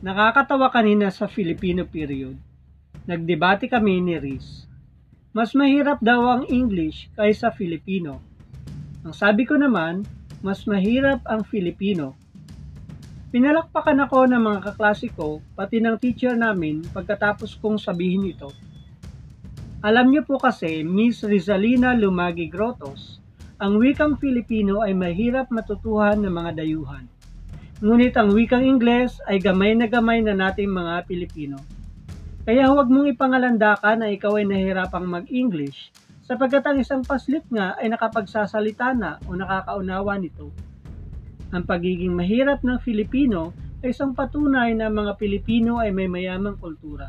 Nakakatawa kanina sa Filipino period. Nagdebate kami ni Riz. Mas mahirap daw ang English kaysa Filipino. Ang sabi ko naman, mas mahirap ang Filipino. Pinalakpakan ako ng mga kaklase ko, pati ng teacher namin pagkatapos kong sabihin ito. Alam niyo po kasi, Miss Rizalina Lumagi Grotos, ang wikang Filipino ay mahirap matutuhan ng mga dayuhan. Ngunit ang wikang Ingles ay gamay na gamay na nating mga Pilipino. Kaya huwag mong ipangalandakan na ikaw ay nahirapang mag-English sapagkat ang isang paslit nga ay nakapagsasalita na o nakakaunawa nito. Ang pagiging mahirap ng Filipino ay isang patunay na mga Pilipino ay may mayamang kultura.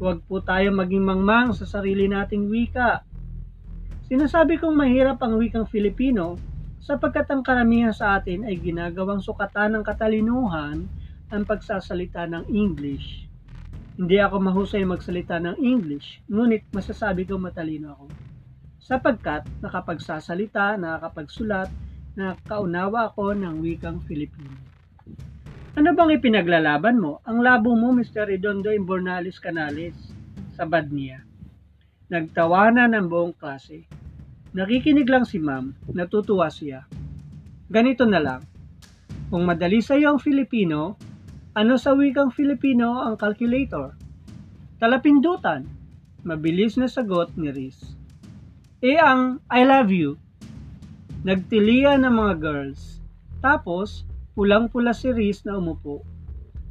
Huwag po tayo maging mangmang sa sarili nating wika. Sinasabi kong mahirap ang wikang Filipino sapagkat ang karamihan sa atin ay ginagawang sukatan ng katalinuhan ang pagsasalita ng English. Hindi ako mahusay magsalita ng English, ngunit masasabi ko matalino ako. Sapagkat nakapagsasalita, nakakapagsulat, nakakaunawa ako ng wikang Filipino. Ano bang ipinaglalaban mo? Ang labo mo, Mr. Redondo Imbornalis Canales, sabad niya. Nagtawanan ng buong klase. Nakikinig lang si ma'am, natutuwa siya. Ganito na lang. Kung madali sa iyo ang Filipino, ano sa wikang Filipino ang calculator? Talapindutan. Mabilis na sagot ni Riz. E ang I love you. Nagtilian ng mga girls. Tapos, pulang-pula si Riz na umupo.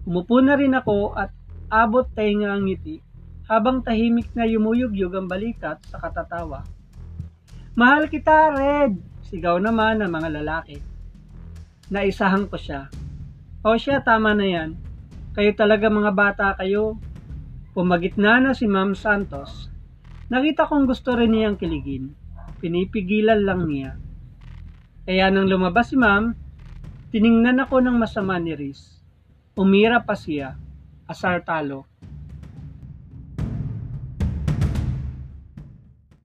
Umupo na rin ako at abot tainga ang ngiti habang tahimik na yumuyugyug ang balikat sa katatawa. Mahal kita, Red! Sigaw naman ng mga lalaki. Naisahan ko siya. O siya, tama na yan. Kayo talaga mga bata kayo. Pumagitna na si Ma'am Santos. Nakita kong gusto rin niyang kiligin. Pinipigilan lang niya. Kaya nang lumabas si Ma'am, tiningnan ako ng masama ni Riz. Umira pa siya. Asar talo.